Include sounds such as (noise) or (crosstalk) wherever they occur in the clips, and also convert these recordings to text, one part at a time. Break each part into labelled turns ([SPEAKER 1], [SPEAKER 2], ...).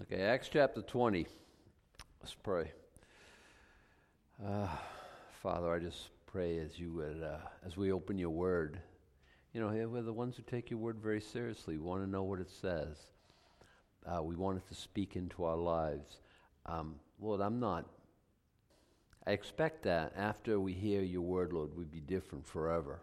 [SPEAKER 1] Okay, Acts chapter 20. Let's pray. Uh, Father, I just pray as you would, uh, as we open your word. You know, we're the ones who take your word very seriously. We want to know what it says. Uh, we want it to speak into our lives. Um, Lord, I'm not. I expect that after we hear your word, Lord, we'd be different forever.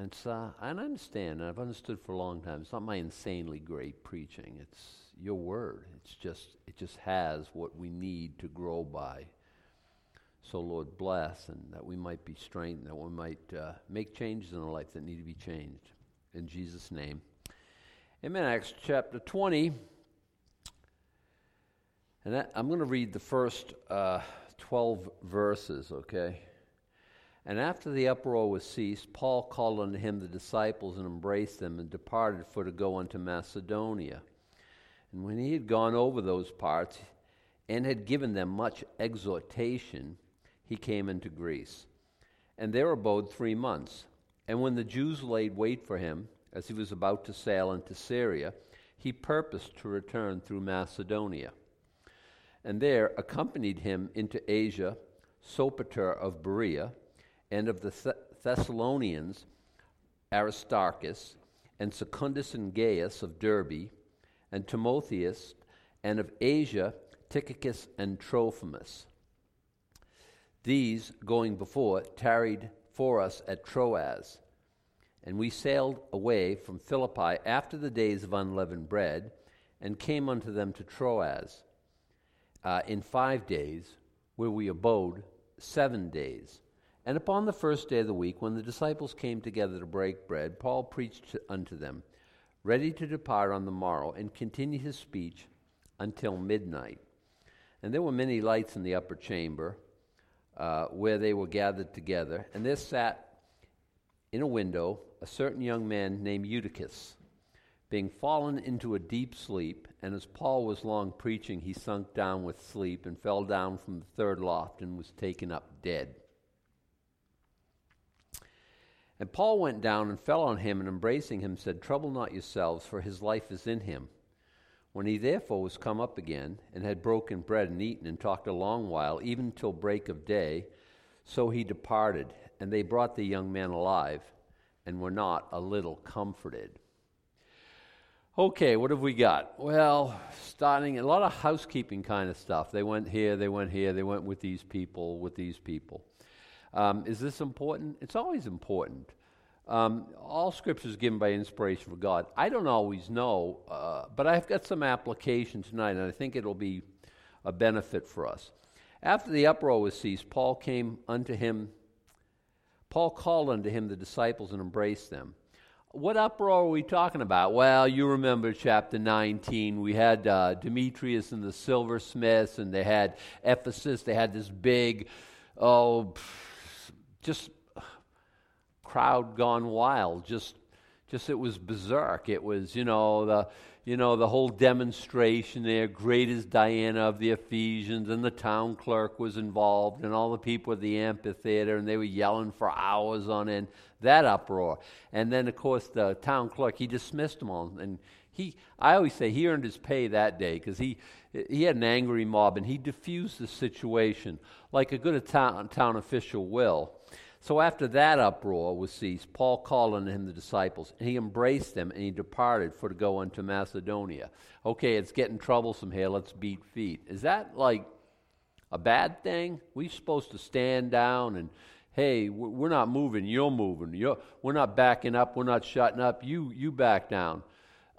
[SPEAKER 1] And so I understand, and I've understood for a long time. It's not my insanely great preaching. It's your word. It's just it just has what we need to grow by. So Lord, bless, and that we might be strengthened, that we might uh, make changes in our life that need to be changed. In Jesus' name, Amen. Acts chapter twenty, and that, I'm going to read the first uh, twelve verses. Okay. And after the uproar was ceased, Paul called unto him the disciples and embraced them and departed for to go unto Macedonia. And when he had gone over those parts and had given them much exhortation, he came into Greece. And there abode three months. And when the Jews laid wait for him, as he was about to sail into Syria, he purposed to return through Macedonia. And there accompanied him into Asia Sopater of Berea and of the Th- Thessalonians, Aristarchus, and Secundus and Gaius of Derbe, and Timotheus, and of Asia, Tychicus and Trophimus. These, going before, tarried for us at Troas. And we sailed away from Philippi after the days of unleavened bread, and came unto them to Troas uh, in five days, where we abode seven days. And upon the first day of the week, when the disciples came together to break bread, Paul preached unto them, ready to depart on the morrow, and continued his speech until midnight. And there were many lights in the upper chamber uh, where they were gathered together, and there sat in a window a certain young man named Eutychus, being fallen into a deep sleep. And as Paul was long preaching, he sunk down with sleep and fell down from the third loft and was taken up dead. And Paul went down and fell on him, and embracing him said, Trouble not yourselves, for his life is in him. When he therefore was come up again, and had broken bread and eaten, and talked a long while, even till break of day, so he departed, and they brought the young man alive, and were not a little comforted. Okay, what have we got? Well, starting a lot of housekeeping kind of stuff. They went here, they went here, they went with these people, with these people. Um, is this important? It's always important. Um, all scripture is given by inspiration for God. I don't always know, uh, but I've got some application tonight, and I think it'll be a benefit for us. After the uproar was ceased, Paul came unto him. Paul called unto him the disciples and embraced them. What uproar are we talking about? Well, you remember chapter 19. We had uh, Demetrius and the silversmiths, and they had Ephesus. They had this big, oh, just crowd gone wild. Just, just it was berserk. It was, you know, the, you know, the whole demonstration there. Great is Diana of the Ephesians, and the town clerk was involved, and all the people at the amphitheater, and they were yelling for hours on end. That uproar, and then of course the town clerk he dismissed them all, and he. I always say he earned his pay that day because he he had an angry mob, and he diffused the situation like a good town, town official will. So after that uproar was ceased, Paul called unto him the disciples, and he embraced them, and he departed for to go unto Macedonia. Okay, it's getting troublesome here. Let's beat feet. Is that like a bad thing? We're supposed to stand down and, hey, we're not moving. You're moving. You're, we're not backing up. We're not shutting up. You, you back down.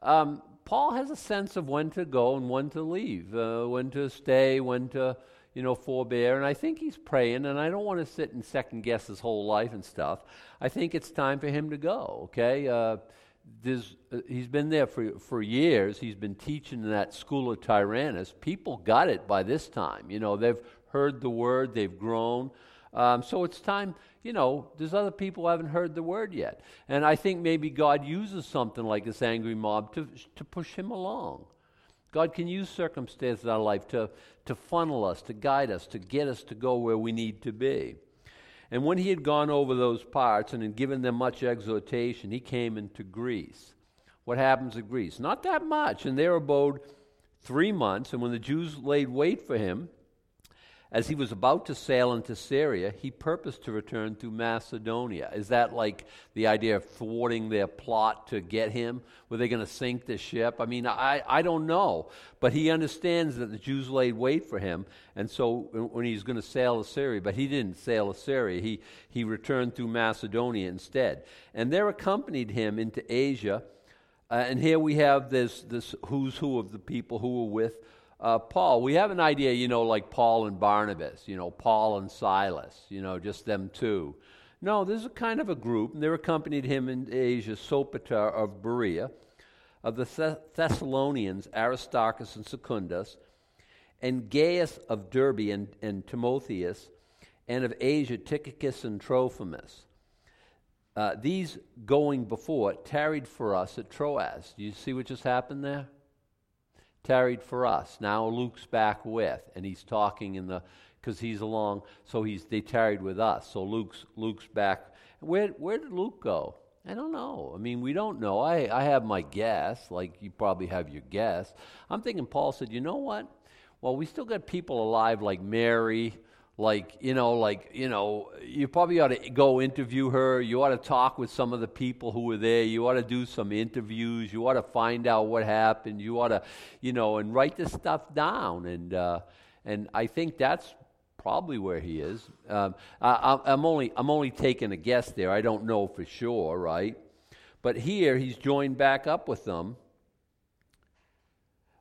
[SPEAKER 1] Um, Paul has a sense of when to go and when to leave, uh, when to stay, when to you know, forbear. And I think he's praying, and I don't want to sit and second guess his whole life and stuff. I think it's time for him to go, okay? Uh, uh, he's been there for, for years. He's been teaching in that school of Tyrannus. People got it by this time. You know, they've heard the word, they've grown. Um, so it's time, you know, there's other people who haven't heard the word yet. And I think maybe God uses something like this angry mob to, to push him along. God can use circumstances in our life to, to funnel us, to guide us, to get us to go where we need to be. And when he had gone over those parts and had given them much exhortation, he came into Greece. what happens in Greece? Not that much. And there abode three months. And when the Jews laid wait for him, as he was about to sail into Syria, he purposed to return through Macedonia. Is that like the idea of thwarting their plot to get him? Were they going to sink the ship? I mean, I, I don't know. But he understands that the Jews laid wait for him, and so when he's going to sail to Syria, but he didn't sail to Syria, he, he returned through Macedonia instead. And there accompanied him into Asia. Uh, and here we have this, this who's who of the people who were with uh, Paul, we have an idea, you know, like Paul and Barnabas, you know, Paul and Silas, you know, just them two. No, there's a kind of a group, and they accompanied him in Asia, Sopater of Berea, of the Thessalonians, Aristarchus and Secundus, and Gaius of Derbe and, and Timotheus, and of Asia, Tychicus and Trophimus. Uh, these going before tarried for us at Troas. Do you see what just happened there? Tarried for us. Now Luke's back with, and he's talking in the because he's along. So he's they tarried with us. So Luke's Luke's back. Where where did Luke go? I don't know. I mean, we don't know. I, I have my guess, like you probably have your guess. I'm thinking Paul said, you know what? Well, we still got people alive like Mary, like you know like you know you probably ought to go interview her. You ought to talk with some of the people who were there. You ought to do some interviews. You ought to find out what happened. You ought to you know and write this stuff down. And uh, and i think that's probably where he is. Um, I, i'm only i'm only taking a guess there. I don't know for sure right? But here he's joined back up with them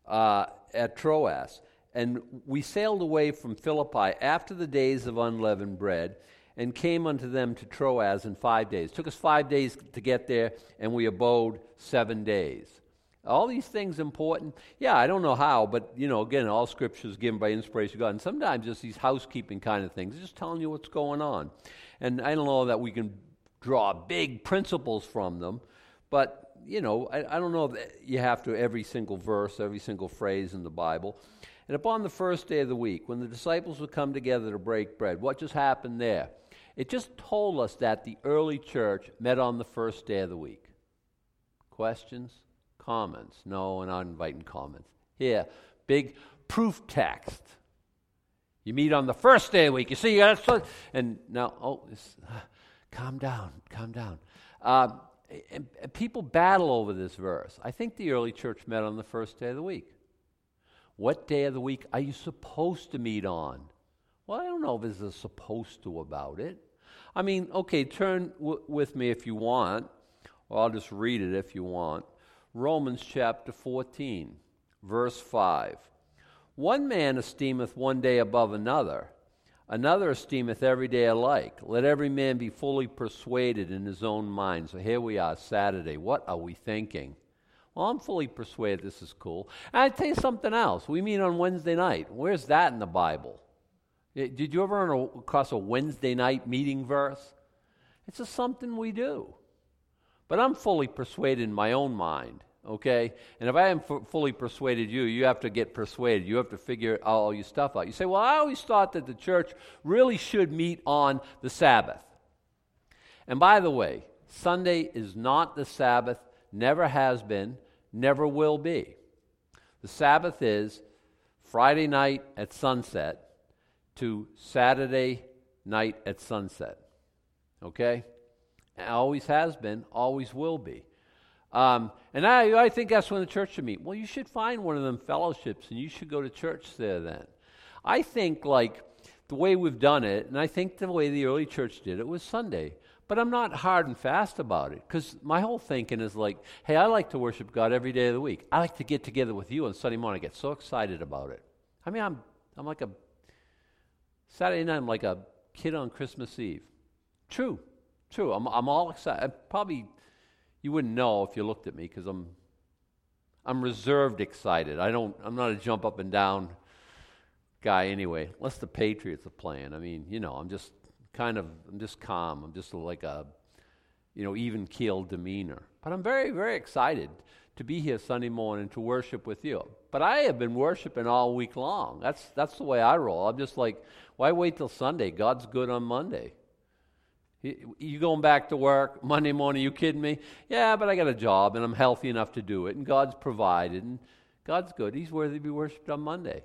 [SPEAKER 1] uh, at troas and we sailed away from Philippi after the days of unleavened bread and came unto them to Troas in five days. It took us five days to get there, and we abode seven days. All these things important. Yeah, I don't know how, but you know, again, all scripture is given by inspiration of God. And sometimes just these housekeeping kind of things, just telling you what's going on. And I don't know that we can draw big principles from them, but you know, I, I don't know that you have to every single verse, every single phrase in the Bible. And upon the first day of the week, when the disciples would come together to break bread, what just happened there? It just told us that the early church met on the first day of the week. Questions? Comments? No, we're not inviting comments. Here, big proof text. You meet on the first day of the week. You see, you got and now, oh, (sighs) calm down, calm down. Um, people battle over this verse. I think the early church met on the first day of the week. What day of the week are you supposed to meet on? Well, I don't know if there's a supposed to about it. I mean, okay, turn w- with me if you want, or I'll just read it if you want. Romans chapter 14, verse 5. One man esteemeth one day above another, another esteemeth every day alike. Let every man be fully persuaded in his own mind. So here we are, Saturday. What are we thinking? Well, I'm fully persuaded this is cool. And i tell you something else. We meet on Wednesday night. Where's that in the Bible? Did you ever run across a Wednesday night meeting verse? It's just something we do. But I'm fully persuaded in my own mind, okay? And if I am f- fully persuaded you, you have to get persuaded. You have to figure all your stuff out. You say, well, I always thought that the church really should meet on the Sabbath. And by the way, Sunday is not the Sabbath, never has been never will be. The Sabbath is Friday night at sunset to Saturday night at sunset. Okay? always has been, always will be. Um, and I, I think that's when the church should meet. Well, you should find one of them fellowships and you should go to church there then. I think, like, the way we've done it, and I think the way the early church did it was Sunday. But I'm not hard and fast about it because my whole thinking is like, hey, I like to worship God every day of the week. I like to get together with you on Sunday morning. I get so excited about it. I mean, I'm, I'm like a, Saturday night, I'm like a kid on Christmas Eve. True, true. I'm, I'm all excited. I probably, you wouldn't know if you looked at me because I'm, I'm reserved excited. I don't, I'm not a jump up and down guy anyway, unless the Patriots are playing. I mean, you know, I'm just kind of, I'm just calm. I'm just like a, you know, even keel demeanor. But I'm very, very excited to be here Sunday morning to worship with you. But I have been worshiping all week long. That's, that's the way I roll. I'm just like, why wait till Sunday? God's good on Monday. You going back to work Monday morning? You kidding me? Yeah, but I got a job and I'm healthy enough to do it, and God's provided, and God's good. He's worthy to be worshipped on Monday,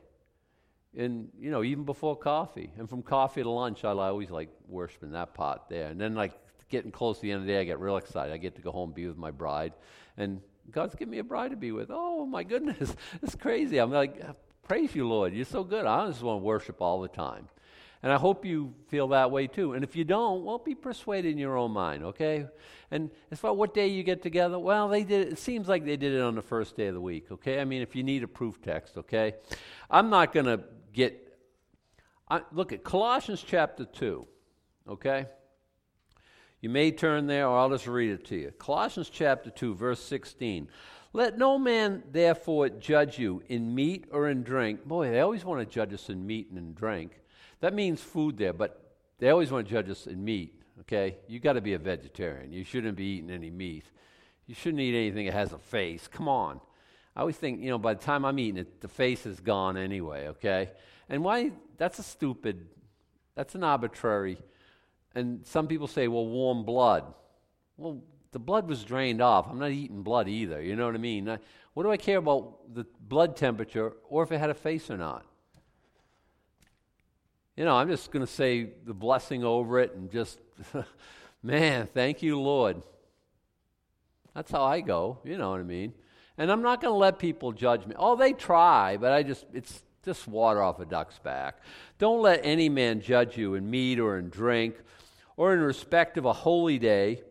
[SPEAKER 1] and you know even before coffee, and from coffee to lunch, I always like worshiping that part there, and then like getting close to the end of the day, I get real excited. I get to go home and be with my bride, and God's given me a bride to be with. Oh my goodness, (laughs) it's crazy. I'm like, praise you, Lord. You're so good. I just want to worship all the time. And I hope you feel that way too. And if you don't, well, be persuaded in your own mind, okay? And as far what day you get together, well, they did. It seems like they did it on the first day of the week, okay? I mean, if you need a proof text, okay? I'm not going to get. I, look at Colossians chapter two, okay? You may turn there, or I'll just read it to you. Colossians chapter two, verse sixteen. Let no man therefore judge you in meat or in drink. Boy, they always want to judge us in meat and in drink that means food there, but they always want to judge us in meat, okay? you got to be a vegetarian. You shouldn't be eating any meat. You shouldn't eat anything that has a face. Come on. I always think, you know, by the time I'm eating it, the face is gone anyway, okay? And why? That's a stupid, that's an arbitrary. And some people say, well, warm blood. Well, the blood was drained off. I'm not eating blood either. You know what I mean? I, what do I care about the blood temperature or if it had a face or not? you know, I'm just going to say the blessing over it and just, (laughs) man, thank you, Lord. That's how I go. You know what I mean? And I'm not going to let people judge me. Oh, they try, but I just, it's just water off a duck's back. Don't let any man judge you in meat or in drink or in respect of a holy day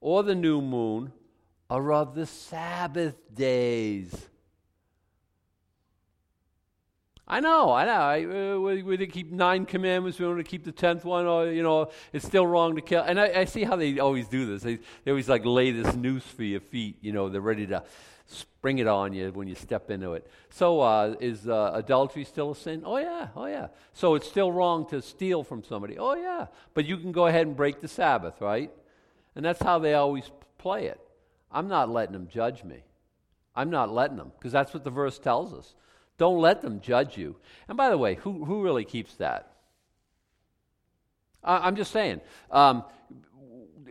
[SPEAKER 1] or the new moon or of the Sabbath days I know, I know. I, uh, we, we keep nine commandments. We want to keep the tenth one. Or you know, it's still wrong to kill. And I, I see how they always do this. They, they always like lay this noose for your feet. You know, they're ready to spring it on you when you step into it. So, uh, is uh, adultery still a sin? Oh yeah, oh yeah. So it's still wrong to steal from somebody? Oh yeah. But you can go ahead and break the Sabbath, right? And that's how they always play it. I'm not letting them judge me. I'm not letting them because that's what the verse tells us. Don't let them judge you. And by the way, who, who really keeps that? I'm just saying. Um,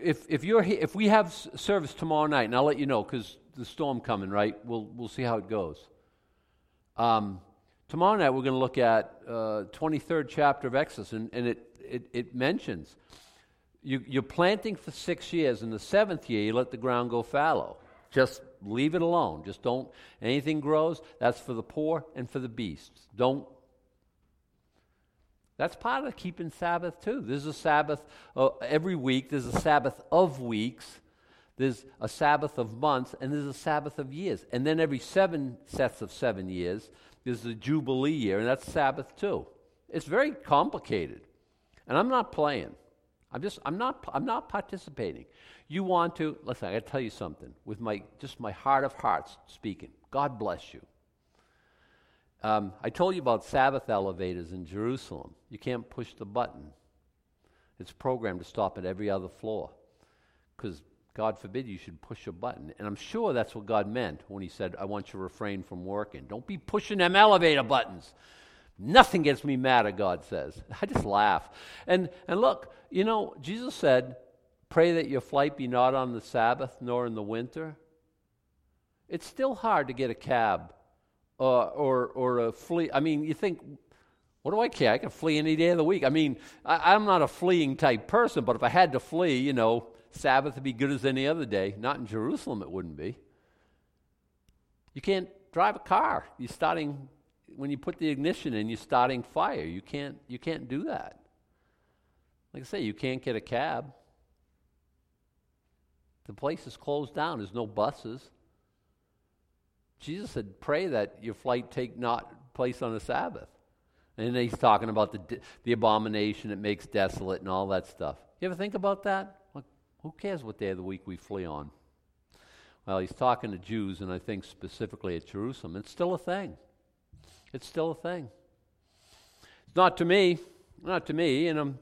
[SPEAKER 1] if, if, you're, if we have service tomorrow night, and I'll let you know because the storm coming, right? We'll, we'll see how it goes. Um, tomorrow night, we're going to look at uh, 23rd chapter of Exodus, and, and it, it, it mentions you, you're planting for six years. In the seventh year, you let the ground go fallow. Just leave it alone. Just don't, anything grows, that's for the poor and for the beasts. Don't. That's part of keeping Sabbath too. There's a Sabbath uh, every week, there's a Sabbath of weeks, there's a Sabbath of months, and there's a Sabbath of years. And then every seven sets of seven years, there's a Jubilee year, and that's Sabbath too. It's very complicated. And I'm not playing. I'm just I'm not I'm not participating. You want to listen, I gotta tell you something, with my just my heart of hearts speaking. God bless you. Um, I told you about Sabbath elevators in Jerusalem. You can't push the button. It's programmed to stop at every other floor. Because God forbid you should push a button. And I'm sure that's what God meant when He said, I want you to refrain from working. Don't be pushing them elevator buttons. Nothing gets me madder, God says. (laughs) I just laugh. And, and look, you know, Jesus said, Pray that your flight be not on the Sabbath nor in the winter. It's still hard to get a cab uh, or, or a flee. I mean, you think, what do I care? I can flee any day of the week. I mean, I, I'm not a fleeing type person, but if I had to flee, you know, Sabbath would be good as any other day. Not in Jerusalem, it wouldn't be. You can't drive a car. You're starting when you put the ignition in, you're starting fire. You can't you can't do that. Like I say, you can't get a cab. The place is closed down. There's no buses. Jesus said, "Pray that your flight take not place on the Sabbath." And he's talking about the the abomination that makes desolate and all that stuff. You ever think about that? Who cares what day of the week we flee on? Well, he's talking to Jews, and I think specifically at Jerusalem. It's still a thing. It's still a thing. It's not to me, not to me, and I'm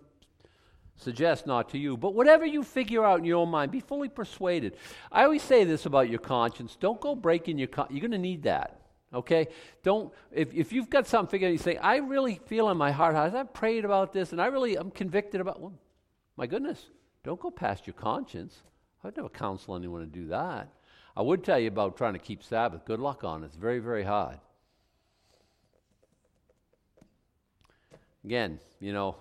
[SPEAKER 1] suggest not to you. But whatever you figure out in your own mind, be fully persuaded. I always say this about your conscience. Don't go breaking your con- you're going to need that. Okay? Don't if, if you've got something figured out, you say, I really feel in my heart, I've prayed about this and I really I'm convicted about well, my goodness. Don't go past your conscience. I'd never counsel anyone to do that. I would tell you about trying to keep Sabbath. Good luck on it. It's very, very hard. Again, you know,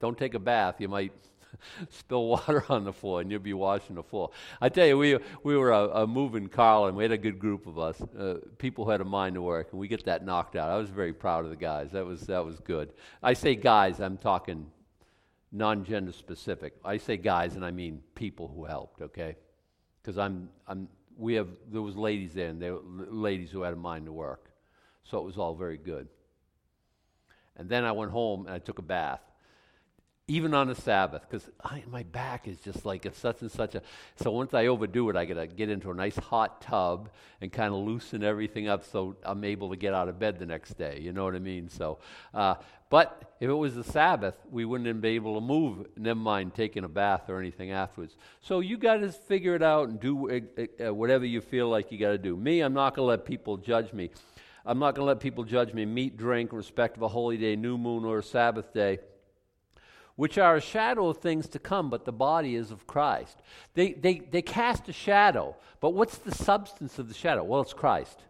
[SPEAKER 1] don't take a bath. You might (laughs) spill (laughs) water on the floor and you'll be washing the floor. I tell you, we, we were a, a moving Carl and we had a good group of us, uh, people who had a mind to work, and we get that knocked out. I was very proud of the guys. That was, that was good. I say guys, I'm talking non gender specific. I say guys and I mean people who helped, okay? Because I'm, I'm, we have, there was ladies there and there were ladies who had a mind to work. So it was all very good. And then I went home and I took a bath even on the Sabbath, because my back is just like it's such and such a. So once I overdo it, I gotta get into a nice hot tub and kind of loosen everything up so I'm able to get out of bed the next day. You know what I mean? So, uh, but if it was the Sabbath, we wouldn't been able to move. Never mind taking a bath or anything afterwards. So you got to figure it out and do uh, uh, whatever you feel like you got to do. Me, I'm not gonna let people judge me. I'm not gonna let people judge me. Meat, drink, respect of a holy day, new moon, or a Sabbath day which are a shadow of things to come, but the body is of Christ. They, they, they cast a shadow, but what's the substance of the shadow? Well, it's Christ.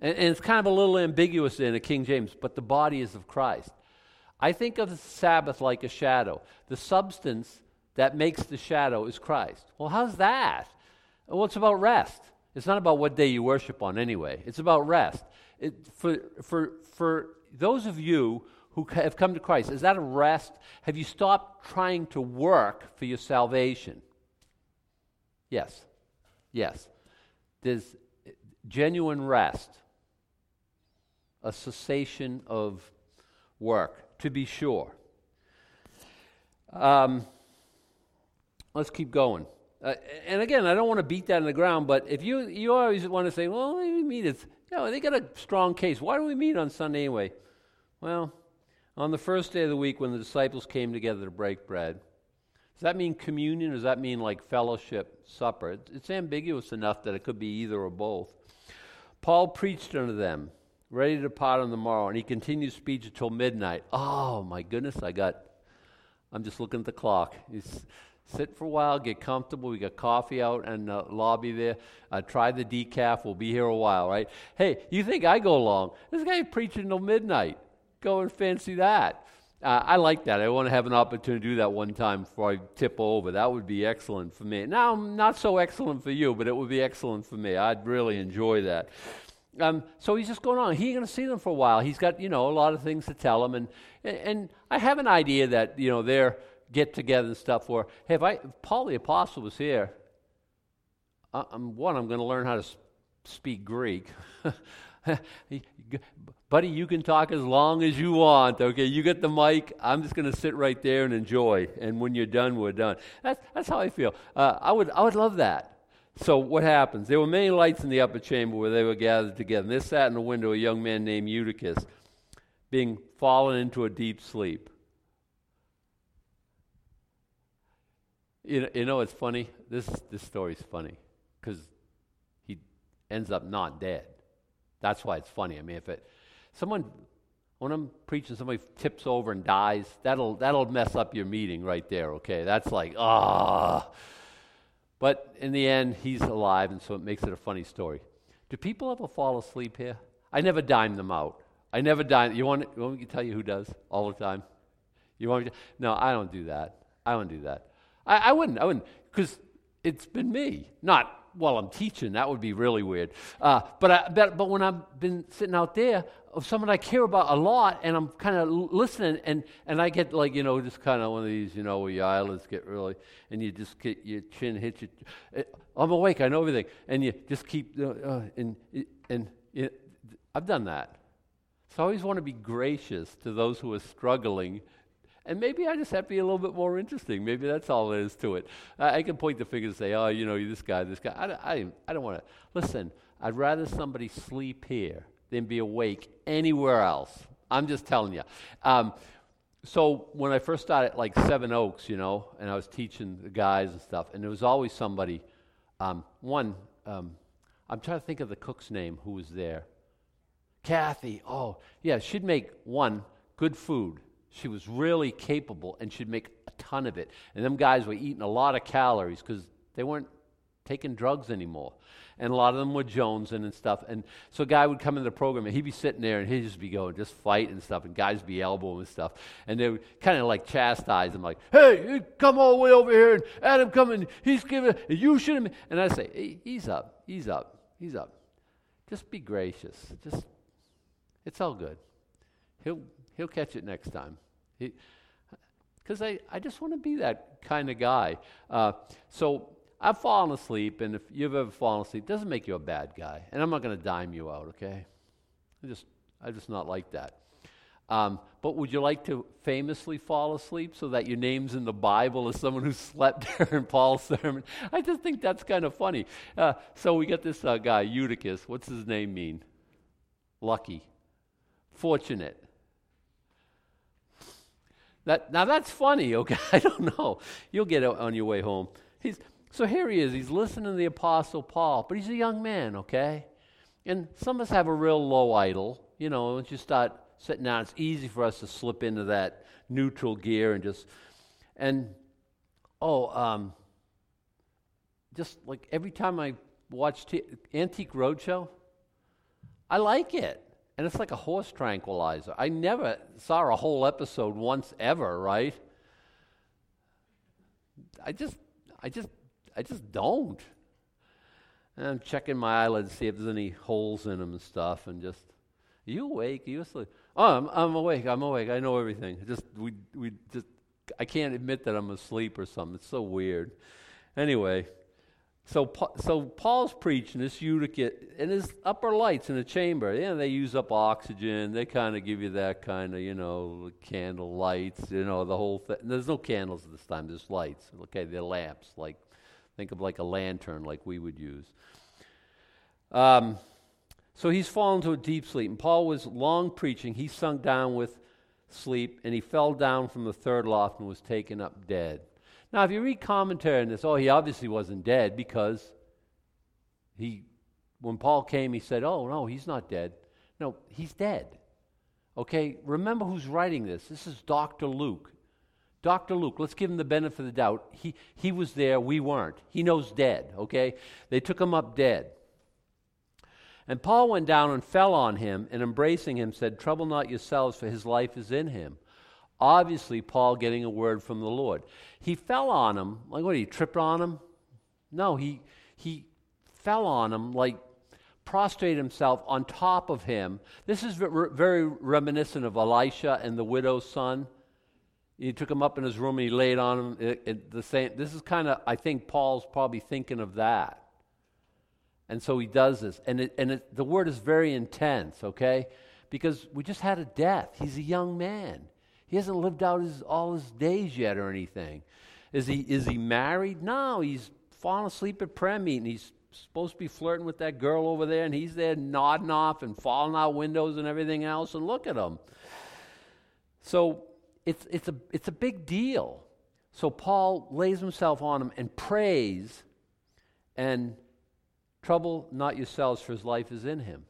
[SPEAKER 1] And, and it's kind of a little ambiguous in a King James, but the body is of Christ. I think of the Sabbath like a shadow. The substance that makes the shadow is Christ. Well, how's that? Well, it's about rest. It's not about what day you worship on anyway. It's about rest. It, for, for, for those of you who have come to Christ? Is that a rest? Have you stopped trying to work for your salvation? Yes. Yes. There's genuine rest, a cessation of work, to be sure. Um, let's keep going. Uh, and again, I don't want to beat that in the ground, but if you you always want to say, well, we meet it's you know, they got a strong case. Why do we meet on Sunday anyway? Well, on the first day of the week when the disciples came together to break bread. Does that mean communion does that mean like fellowship, supper? It's ambiguous enough that it could be either or both. Paul preached unto them, ready to depart on the morrow, and he continued speech until midnight. Oh my goodness, I got, I'm just looking at the clock. He's, sit for a while, get comfortable. We got coffee out in the lobby there. Uh, try the decaf. We'll be here a while, right? Hey, you think I go long? This guy preaching until midnight go and fancy that. Uh, I like that. I want to have an opportunity to do that one time before I tip over. That would be excellent for me. Now, not so excellent for you, but it would be excellent for me. I'd really enjoy that. Um, so he's just going on. He's going to see them for a while. He's got, you know, a lot of things to tell them. And, and I have an idea that, you know, they're get together and stuff where, hey, if, I, if Paul the Apostle was here, uh, I'm, one, I'm going to learn how to speak Greek. (laughs) buddy, you can talk as long as you want. Okay, you get the mic. I'm just going to sit right there and enjoy. And when you're done, we're done. That's that's how I feel. Uh, I would I would love that. So what happens? There were many lights in the upper chamber where they were gathered together. And there sat in the window a young man named Eutychus, being fallen into a deep sleep. You know, it's funny. This this story's funny because he ends up not dead. That's why it's funny. I mean, if it someone when I'm preaching, somebody tips over and dies, that'll that'll mess up your meeting right there. Okay, that's like ah. But in the end, he's alive, and so it makes it a funny story. Do people ever fall asleep here? I never dime them out. I never dime. You want, you want me to tell you who does all the time? You want me to? No, I don't do that. I don't do that. I, I wouldn't. I wouldn't because it's been me, not while I'm teaching. That would be really weird. Uh, but, I, but, but when I've been sitting out there of someone I care about a lot and I'm kind of listening and, and I get like, you know, just kind of one of these, you know, where your eyelids get really, and you just get your chin hits you. Uh, I'm awake, I know everything. And you just keep, uh, uh and, and you I've done that. So I always want to be gracious to those who are struggling and maybe I just have to be a little bit more interesting. Maybe that's all there is to it. I, I can point the finger and say, oh, you know, this guy, this guy. I, I, I don't want to. Listen, I'd rather somebody sleep here than be awake anywhere else. I'm just telling you. Um, so when I first started like Seven Oaks, you know, and I was teaching the guys and stuff, and there was always somebody. Um, one, um, I'm trying to think of the cook's name who was there. Kathy. Oh, yeah, she'd make one good food she was really capable and she'd make a ton of it. And them guys were eating a lot of calories because they weren't taking drugs anymore. And a lot of them were jonesing and stuff. And so a guy would come into the program and he'd be sitting there and he'd just be going, just fight and stuff. And guys be elbowing and stuff. And they would kind of like chastise him, like, hey, come all the way over here. And Adam coming, he's giving, you shouldn't. And I say, he's up, he's up, he's up. Just be gracious. Just, it's all good. He'll, he'll catch it next time. Because I, I just want to be that kind of guy. Uh, so I've fallen asleep, and if you've ever fallen asleep, doesn't make you a bad guy. And I'm not going to dime you out, okay? I just, I'm just not like that. Um, but would you like to famously fall asleep so that your name's in the Bible as someone who slept (laughs) during Paul's sermon? I just think that's kind of funny. Uh, so we got this uh, guy, Eutychus. What's his name mean? Lucky. Fortunate. That, now that's funny, okay? (laughs) I don't know. You'll get it on your way home. He's, so here he is. He's listening to the Apostle Paul, but he's a young man, okay? And some of us have a real low idle. You know, once you start sitting down, it's easy for us to slip into that neutral gear and just, and, oh, um, just like every time I watch T- Antique Roadshow, I like it and it's like a horse tranquilizer. I never saw a whole episode once ever, right? I just, I just, I just don't. And I'm checking my eyelids to see if there's any holes in them and stuff, and just, you awake? You asleep? Oh, I'm, I'm awake. I'm awake. I know everything. Just we, we just, I can't admit that I'm asleep or something. It's so weird. Anyway, so, so Paul's preaching this Eutychus and his upper lights in the chamber. Yeah, they use up oxygen. They kind of give you that kind of, you know, candle lights. You know, the whole thing. There's no candles at this time. There's lights. Okay, they're lamps. Like, think of like a lantern, like we would use. Um, so he's fallen to a deep sleep. And Paul was long preaching. He sunk down with sleep, and he fell down from the third loft and was taken up dead. Now, if you read commentary on this, oh, he obviously wasn't dead because he, when Paul came, he said, oh, no, he's not dead. No, he's dead. Okay, remember who's writing this. This is Dr. Luke. Dr. Luke, let's give him the benefit of the doubt. He, he was there, we weren't. He knows dead, okay? They took him up dead. And Paul went down and fell on him, and embracing him said, Trouble not yourselves, for his life is in him. Obviously, Paul getting a word from the Lord. He fell on him. Like, what, he tripped on him? No, he, he fell on him, like prostrated himself on top of him. This is very reminiscent of Elisha and the widow's son. He took him up in his room and he laid on him. It, it, the same. This is kind of, I think Paul's probably thinking of that. And so he does this. And, it, and it, the word is very intense, okay? Because we just had a death. He's a young man. He hasn't lived out his, all his days yet or anything. Is he, is he married? No, he's fallen asleep at prayer meeting. He's supposed to be flirting with that girl over there, and he's there nodding off and falling out windows and everything else, and look at him. So it's, it's, a, it's a big deal. So Paul lays himself on him and prays, and trouble not yourselves, for his life is in him.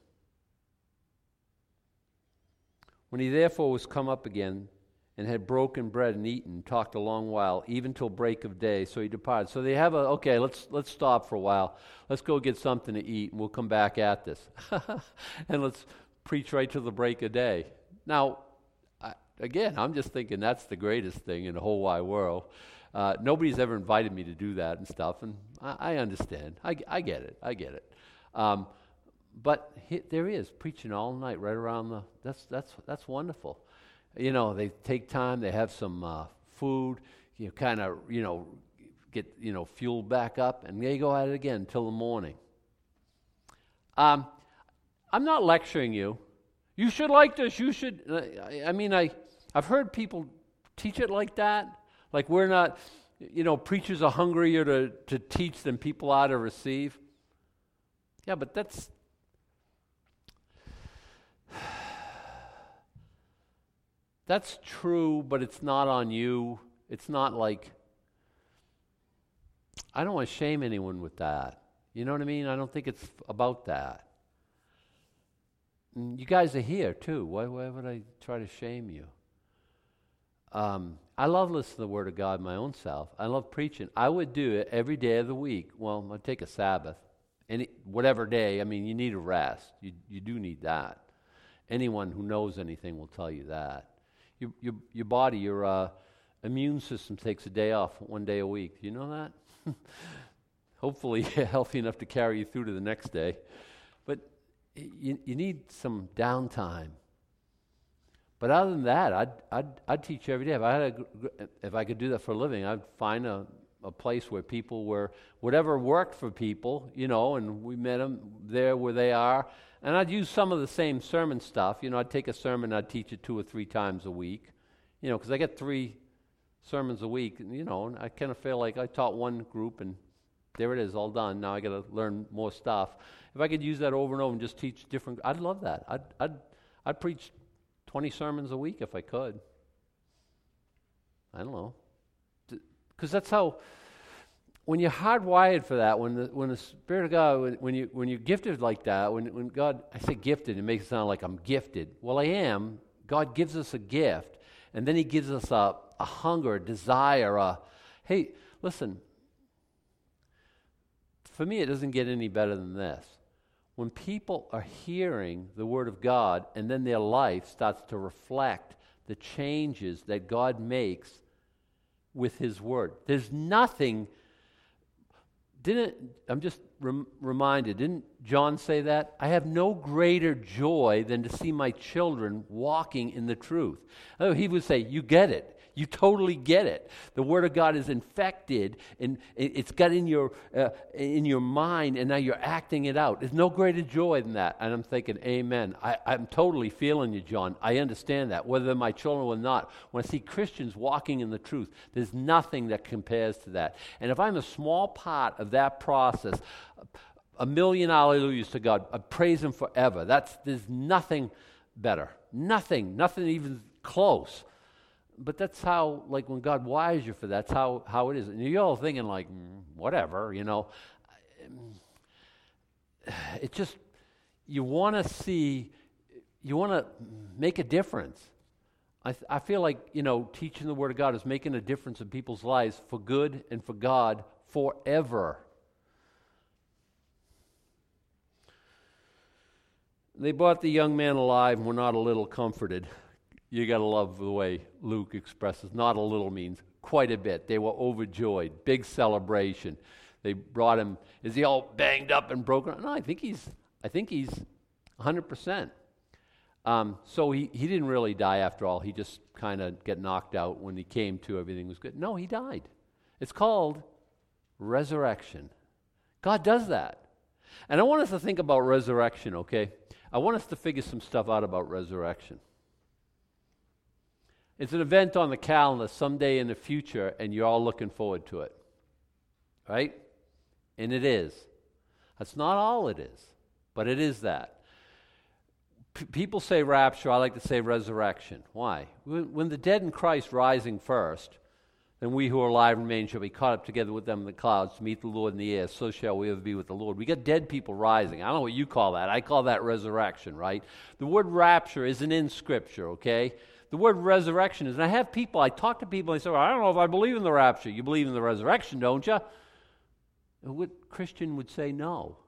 [SPEAKER 1] When he therefore was come up again, and had broken bread and eaten, talked a long while, even till break of day. So he departed. So they have a okay. Let's let's stop for a while. Let's go get something to eat, and we'll come back at this, (laughs) and let's preach right till the break of day. Now, again, I'm just thinking that's the greatest thing in the whole wide world. Uh, nobody's ever invited me to do that and stuff, and I, I understand. I, I, get it. I get it. Um, but he, there he is preaching all night, right around the. That's that's that's wonderful you know, they take time, they have some uh, food, you kind of, you know, get, you know, fueled back up, and they go at it again until the morning. Um, I'm not lecturing you. You should like this. You should. I mean, I, I've heard people teach it like that. Like we're not, you know, preachers are hungrier to, to teach than people are to receive. Yeah, but that's (sighs) That's true, but it's not on you. It's not like, I don't want to shame anyone with that. You know what I mean? I don't think it's about that. And you guys are here too. Why, why would I try to shame you? Um, I love listening to the Word of God my own self. I love preaching. I would do it every day of the week. Well, I'd take a Sabbath, any whatever day. I mean, you need a rest. You you do need that. Anyone who knows anything will tell you that. Your your your body, your uh, immune system takes a day off one day a week. Do you know that? (laughs) Hopefully, (laughs) healthy enough to carry you through to the next day. But you, you need some downtime. But other than that, I'd, I'd, I'd teach every day. If I, had a, if I could do that for a living, I'd find a, a place where people were, whatever worked for people, you know, and we met them there where they are. And I'd use some of the same sermon stuff. You know, I'd take a sermon, I'd teach it two or three times a week, you know, because I get three sermons a week, and, you know, and I kind of feel like I taught one group and there it is, all done. Now I got to learn more stuff. If I could use that over and over and just teach different, I'd love that. I'd, I'd, I'd preach 20 sermons a week if I could. I don't know. Because that's how, when you're hardwired for that, when the, when the Spirit of God, when, when, you, when you're gifted like that, when, when God, I say gifted, it makes it sound like I'm gifted. Well, I am. God gives us a gift, and then He gives us a, a hunger, a desire, a, hey, listen, for me, it doesn't get any better than this. When people are hearing the Word of God and then their life starts to reflect the changes that God makes with His Word, there's nothing. Didn't I'm just rem- reminded? Didn't John say that? I have no greater joy than to see my children walking in the truth. Oh, he would say, "You get it. You totally get it. The Word of God is infected, and it's got in your, uh, in your mind, and now you're acting it out. There's no greater joy than that. And I'm thinking, Amen. I, I'm totally feeling you, John. I understand that, whether they're my children or not. When I see Christians walking in the truth, there's nothing that compares to that. And if I'm a small part of that process, a million hallelujahs to God, I praise Him forever. That's, there's nothing better. Nothing, nothing even close but that's how, like, when God wires you for that, that's how, how it is. And you're all thinking, like, mm, whatever, you know. It just, you want to see, you want to make a difference. I, th- I feel like, you know, teaching the Word of God is making a difference in people's lives for good and for God forever. They brought the young man alive and were not a little comforted you got to love the way Luke expresses. Not a little means quite a bit. They were overjoyed, big celebration. They brought him. Is he all banged up and broken? No, I think he's. I think he's 100 um, percent. So he, he didn't really die after all. He just kind of get knocked out when he came to. Everything was good. No, he died. It's called resurrection. God does that. And I want us to think about resurrection, okay? I want us to figure some stuff out about resurrection. It's an event on the calendar someday in the future, and you're all looking forward to it. Right? And it is. That's not all it is, but it is that. P- people say rapture, I like to say resurrection. Why? When, when the dead in Christ rising first, then we who are alive and remain shall be caught up together with them in the clouds to meet the Lord in the air. So shall we ever be with the Lord. We got dead people rising. I don't know what you call that. I call that resurrection, right? The word rapture isn't in Scripture, okay? The word resurrection is. And I have people, I talk to people, and they say, well, I don't know if I believe in the rapture. You believe in the resurrection, don't you? What Christian would say no?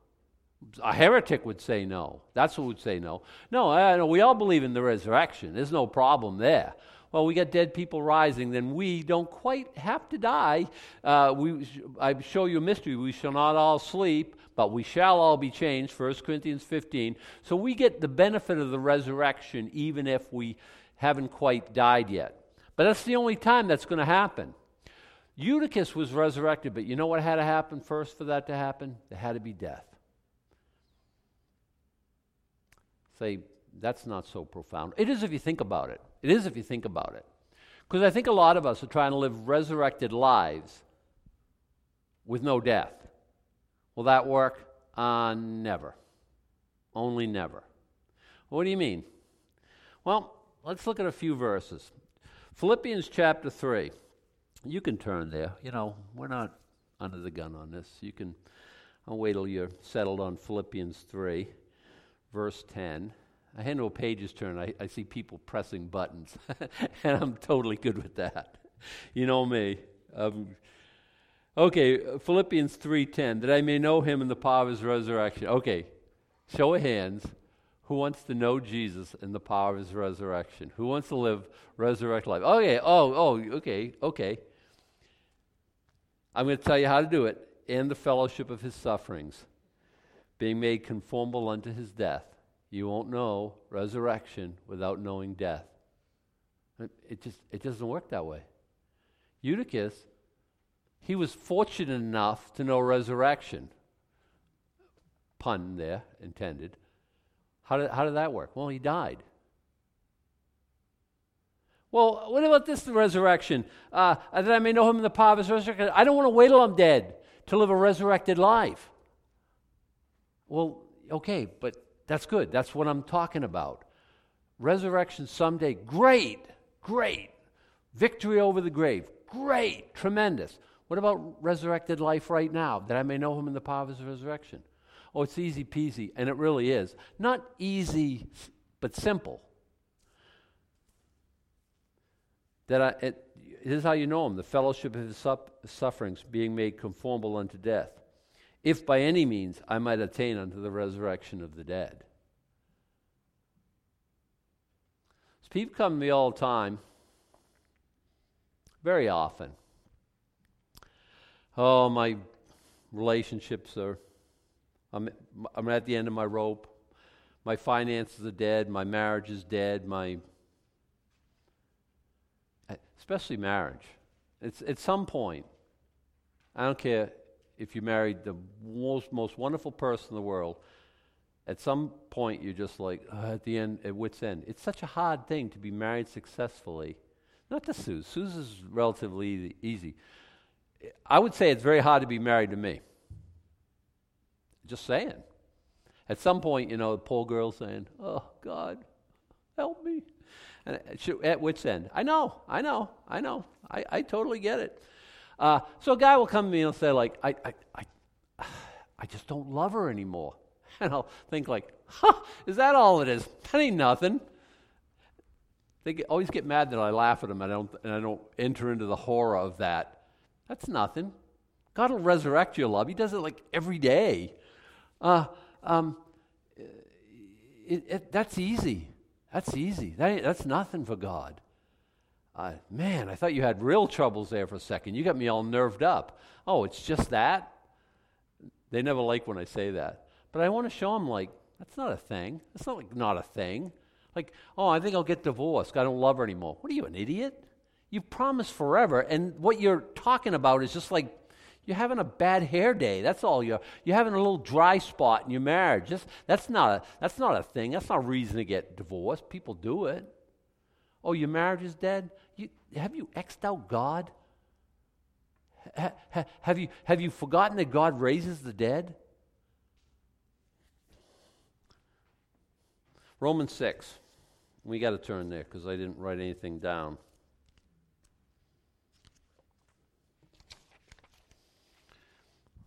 [SPEAKER 1] A heretic would say no. That's who would say no. No, I we all believe in the resurrection. There's no problem there. Well, we got dead people rising, then we don't quite have to die. Uh, we, I show you a mystery. We shall not all sleep, but we shall all be changed. 1 Corinthians 15. So we get the benefit of the resurrection even if we haven't quite died yet. But that's the only time that's going to happen. Eutychus was resurrected, but you know what had to happen first for that to happen? There had to be death. Say, that's not so profound. It is if you think about it. It is if you think about it. Because I think a lot of us are trying to live resurrected lives with no death. Will that work? Uh, never. Only never. What do you mean? Well, Let's look at a few verses. Philippians chapter 3. You can turn there. You know, we're not under the gun on this. You can, I'll wait till you're settled on Philippians 3, verse 10. I handle a pages turn. I, I see people pressing buttons, (laughs) and I'm totally good with that. You know me. Um, okay, Philippians 3:10, that I may know him in the power of his resurrection. Okay, show of hands. Who wants to know Jesus in the power of his resurrection? Who wants to live resurrect life? Okay, oh, oh, okay, okay. I'm going to tell you how to do it in the fellowship of his sufferings, being made conformable unto his death. You won't know resurrection without knowing death. It just it doesn't work that way. Eutychus, he was fortunate enough to know resurrection. Pun there intended. How did, how did that work? Well, he died. Well, what about this resurrection? Uh, that I may know him in the power of his resurrection. I don't want to wait till I'm dead to live a resurrected life. Well, okay, but that's good. That's what I'm talking about. Resurrection someday, great, great. Victory over the grave, great, tremendous. What about resurrected life right now, that I may know him in the power of his resurrection? Oh, it's easy peasy, and it really is. Not easy, but simple. That I, it, this is how you know him the fellowship of his sufferings, being made conformable unto death, if by any means I might attain unto the resurrection of the dead. So people come to me all the time, very often. Oh, my relationships are, I'm, I'm at the end of my rope. My finances are dead. My marriage is dead. My especially marriage. It's at some point, I don't care if you married the most, most wonderful person in the world, at some point you're just like, uh, at the end, at wit's end. It's such a hard thing to be married successfully. Not to Sue. Sue's is relatively easy. I would say it's very hard to be married to me. Just saying. At some point, you know, the poor girl saying, Oh, God, help me. And at wit's end. I know, I know, I know. I, I totally get it. Uh, so a guy will come to me and say, like, I, I, I, I just don't love her anymore. (laughs) And I'll think like, huh, is that all it is? That ain't nothing. They get, always get mad that I laugh at them and I, don't, and I don't enter into the horror of that. That's nothing. God will resurrect your love. He does it like every day. Uh, um, it, it, that's easy. That's easy. That that's nothing for God. Uh, man, I thought you had real troubles there for a second. You got me all nerved up. Oh, it's just that? They never like when I say that. But I want to show them, like, that's not a thing. That's not like not a thing. Like, oh, I think I'll get divorced. I don't love her anymore. What are you, an idiot? You promised forever, and what you're talking about is just like you're having a bad hair day. That's all you're. You're having a little dry spot in your marriage. Just, that's, not a, that's not a thing. That's not a reason to get divorced. People do it. Oh, your marriage is dead? You, have you X'd out God? Ha, ha, have, you, have you forgotten that God raises the dead? Romans 6. We got to turn there because I didn't write anything down.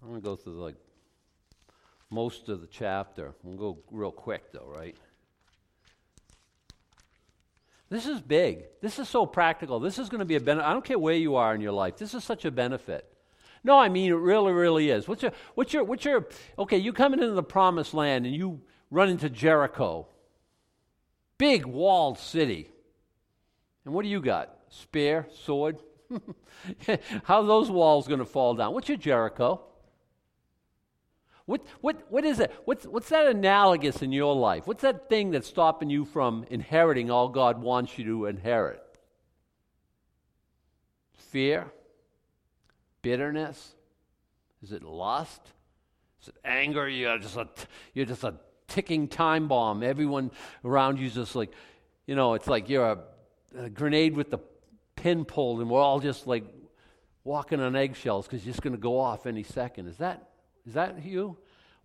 [SPEAKER 1] I'm going to go through like most of the chapter. We'll go real quick though, right? This is big. This is so practical. This is going to be a benefit. I don't care where you are in your life. This is such a benefit. No, I mean it really, really is. What's your, what's your, what's your? Okay, you coming into the promised land and you run into Jericho, big walled city, and what do you got? Spear, sword. (laughs) How those walls going to fall down? What's your Jericho? What, what, what is it? What's, what's that analogous in your life? What's that thing that's stopping you from inheriting all God wants you to inherit? Fear? Bitterness? Is it lust? Is it anger? You're just a, you're just a ticking time bomb. Everyone around you's just like, you know, it's like you're a, a grenade with the pin pulled, and we're all just like walking on eggshells because you're just going to go off any second. Is that is that you?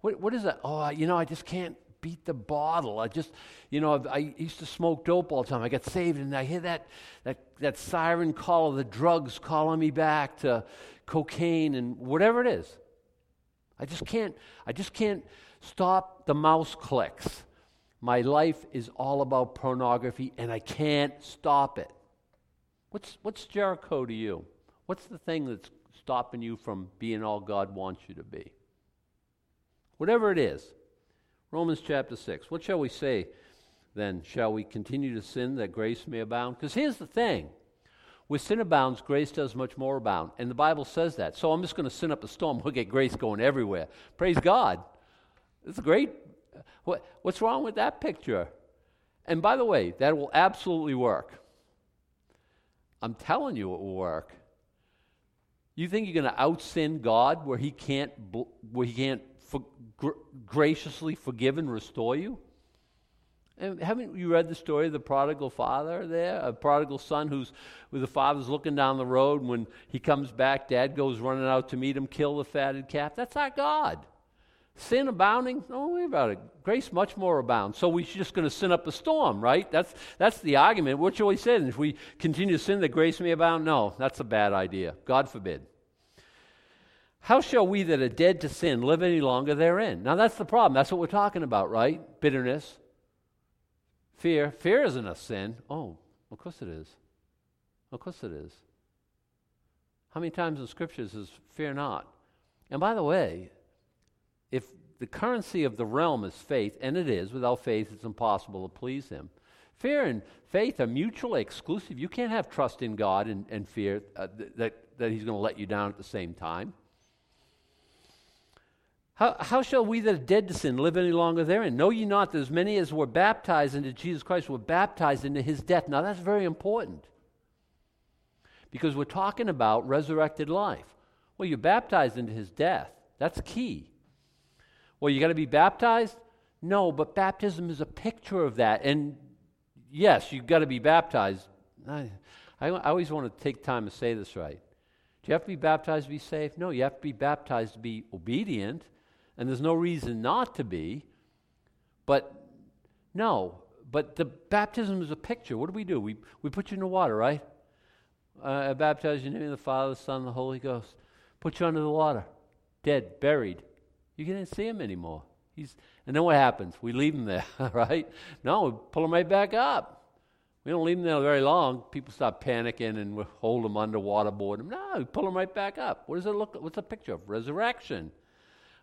[SPEAKER 1] What, what is that? Oh, you know, I just can't beat the bottle. I just, you know, I used to smoke dope all the time. I got saved, and I hear that, that, that siren call of the drugs calling me back to cocaine and whatever it is. I just can't, I just can't stop the mouse clicks. My life is all about pornography and I can't stop it. What's, what's Jericho to you? What's the thing that's stopping you from being all God wants you to be? Whatever it is. Romans chapter 6. What shall we say then? Shall we continue to sin that grace may abound? Because here's the thing with sin abounds, grace does much more abound. And the Bible says that. So I'm just going to sin up a storm. We'll get grace going everywhere. Praise God. It's a great. What, what's wrong with that picture? And by the way, that will absolutely work. I'm telling you it will work. You think you're going to out sin God where He can't, where He can't for, gr- graciously forgive and restore you? And haven't you read the story of the prodigal father there? A prodigal son who's with the father's looking down the road, and when he comes back, dad goes running out to meet him, kill the fatted calf. That's our God. Sin abounding, don't worry about it. Grace much more abounds. So we're just going to sin up a storm, right? That's, that's the argument. What you always said, if we continue to sin, that grace may abound? No, that's a bad idea. God forbid. How shall we that are dead to sin live any longer therein? Now that's the problem. That's what we're talking about, right? Bitterness, Fear. Fear isn't a sin. Oh, of course it is. Of course it is. How many times in scriptures is fear not? And by the way, if the currency of the realm is faith, and it is, without faith it's impossible to please him. Fear and faith are mutually exclusive. You can't have trust in God and, and fear uh, that, that he's going to let you down at the same time. How, how shall we that are dead to sin live any longer therein? Know ye not that as many as were baptized into Jesus Christ were baptized into his death? Now that's very important. Because we're talking about resurrected life. Well, you're baptized into his death. That's key. Well, you got to be baptized? No, but baptism is a picture of that. And yes, you've got to be baptized. I, I, I always want to take time to say this right. Do you have to be baptized to be saved? No, you have to be baptized to be obedient and there's no reason not to be. But no, but the baptism is a picture. What do we do? We, we put you in the water, right? Uh, I baptize you in the name of the Father, the Son, and the Holy Ghost. Put you under the water, dead, buried. You can't see him anymore. He's, and then what happens? We leave him there, (laughs) right? No, we pull him right back up. We don't leave him there very long. People start panicking and we hold him under waterboard him. No, we pull him right back up. What does it look? What's the picture of resurrection?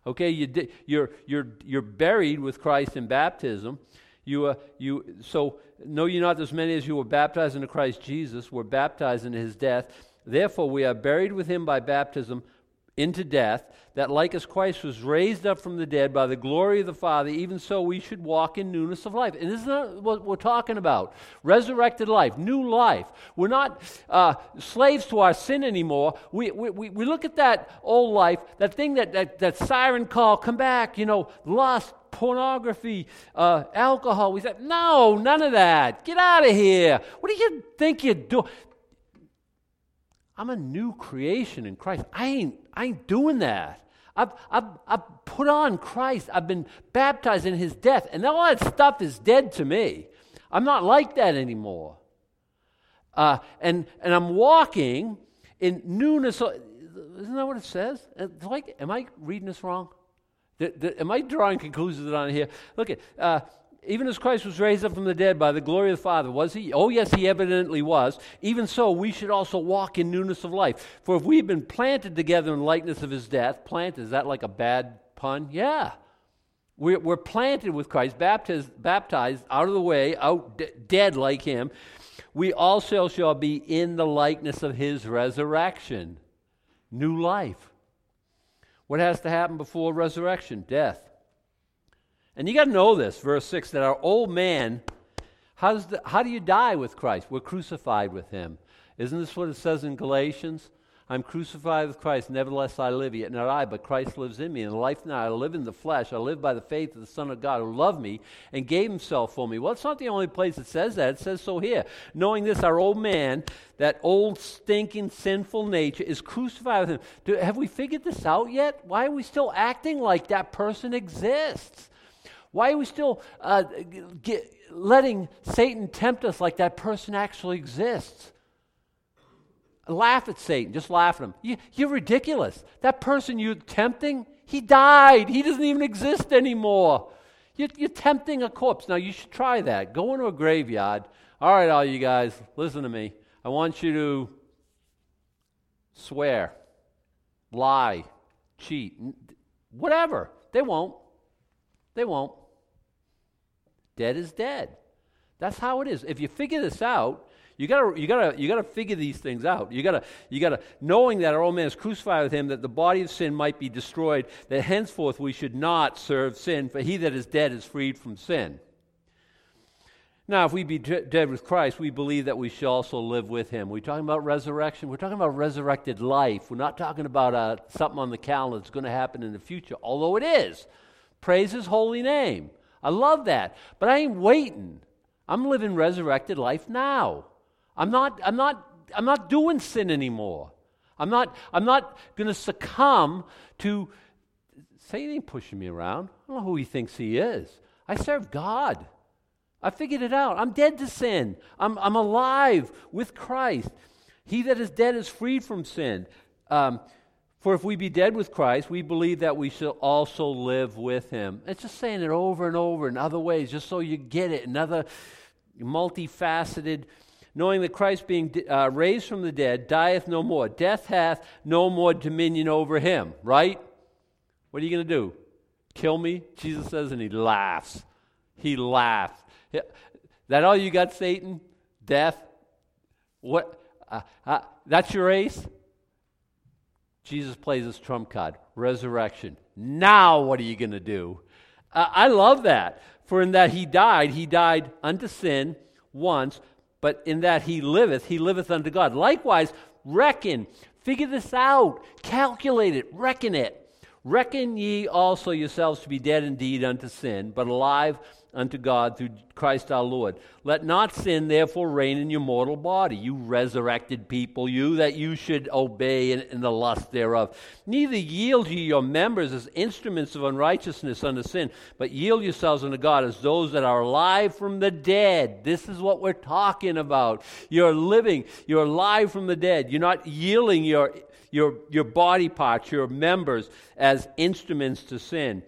[SPEAKER 1] Okay, you di- you're, you're, you're buried with Christ in baptism. You, uh, you, so know you not as many as you were baptized into Christ Jesus were baptized into his death. Therefore, we are buried with him by baptism into death, that like as Christ was raised up from the dead by the glory of the Father, even so we should walk in newness of life. And this is not what we're talking about. Resurrected life, new life. We're not uh, slaves to our sin anymore. We, we, we look at that old life, that thing that, that, that siren call, come back, you know, lust, pornography, uh, alcohol. We said, no, none of that. Get out of here. What do you think you're doing? I'm a new creation in Christ. I ain't, I ain't doing that. I've, I've, I've put on Christ. I've been baptized in his death. And all that stuff is dead to me. I'm not like that anymore. Uh, and, and I'm walking in newness. Isn't that what it says? It's like, am I reading this wrong? The, the, am I drawing conclusions on here? Look at uh, even as Christ was raised up from the dead by the glory of the Father, was he? Oh, yes, he evidently was. Even so, we should also walk in newness of life. For if we've been planted together in likeness of his death, planted, is that like a bad pun? Yeah. We're, we're planted with Christ, baptized, baptized out of the way, out d- dead like him. We also shall be in the likeness of his resurrection. New life. What has to happen before resurrection? Death. And you got to know this, verse 6, that our old man, how, does the, how do you die with Christ? We're crucified with him. Isn't this what it says in Galatians? I'm crucified with Christ, nevertheless I live, yet not I, but Christ lives in me. And the life now I live in the flesh, I live by the faith of the Son of God who loved me and gave himself for me. Well, it's not the only place it says that. It says so here. Knowing this, our old man, that old stinking sinful nature, is crucified with him. Do, have we figured this out yet? Why are we still acting like that person exists? Why are we still uh, get, letting Satan tempt us like that person actually exists? Laugh at Satan. Just laugh at him. You, you're ridiculous. That person you're tempting, he died. He doesn't even exist anymore. You're, you're tempting a corpse. Now, you should try that. Go into a graveyard. All right, all you guys, listen to me. I want you to swear, lie, cheat, whatever. They won't. They won't. Dead is dead. That's how it is. If you figure this out, you gotta, you gotta, you gotta figure these things out. You gotta, you gotta, knowing that our old man is crucified with him, that the body of sin might be destroyed, that henceforth we should not serve sin, for he that is dead is freed from sin. Now, if we be dead with Christ, we believe that we shall also live with him. We're talking about resurrection. We're talking about resurrected life. We're not talking about uh, something on the calendar that's going to happen in the future, although it is. Praise his holy name. I love that. But I ain't waiting. I'm living resurrected life now. I'm not, I'm not, I'm not doing sin anymore. I'm not, I'm not going to succumb to Satan ain't pushing me around. I don't know who he thinks he is. I serve God. I figured it out. I'm dead to sin. I'm, I'm alive with Christ. He that is dead is freed from sin. Um, for if we be dead with Christ, we believe that we shall also live with him. It's just saying it over and over in other ways, just so you get it. Another multifaceted, knowing that Christ being uh, raised from the dead dieth no more. Death hath no more dominion over him, right? What are you going to do? Kill me? Jesus says, and he laughs. He laughs. That all you got, Satan? Death? What? Uh, uh, that's your ace? Jesus plays his trump card resurrection. Now, what are you going to do? Uh, I love that. For in that he died, he died unto sin once, but in that he liveth, he liveth unto God. Likewise, reckon, figure this out, calculate it, reckon it. Reckon ye also yourselves to be dead indeed unto sin, but alive unto God through Christ our Lord. Let not sin therefore reign in your mortal body, you resurrected people, you that you should obey in, in, the lust thereof. Neither yield ye your members as instruments of unrighteousness unto sin, but yield yourselves unto God as those that are alive from the dead. This is what we're talking about. You're living, you're alive from the dead. You're not yielding your your, your body parts, your members, as instruments to sin.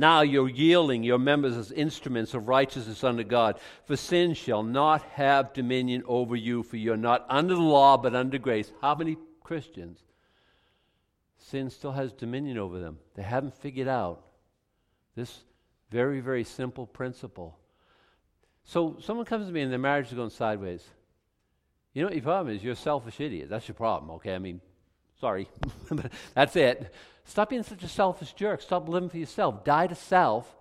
[SPEAKER 1] Now you're yielding your members as instruments of righteousness unto God. For sin shall not have dominion over you, for you're not under the law, but under grace. How many Christians? Sin still has dominion over them. They haven't figured out this very, very simple principle. So someone comes to me and their marriage is going sideways. You know what your problem is? You're a selfish idiot. That's your problem, okay? I mean, sorry. (laughs) That's it. Stop being such a selfish jerk. Stop living for yourself. Die to self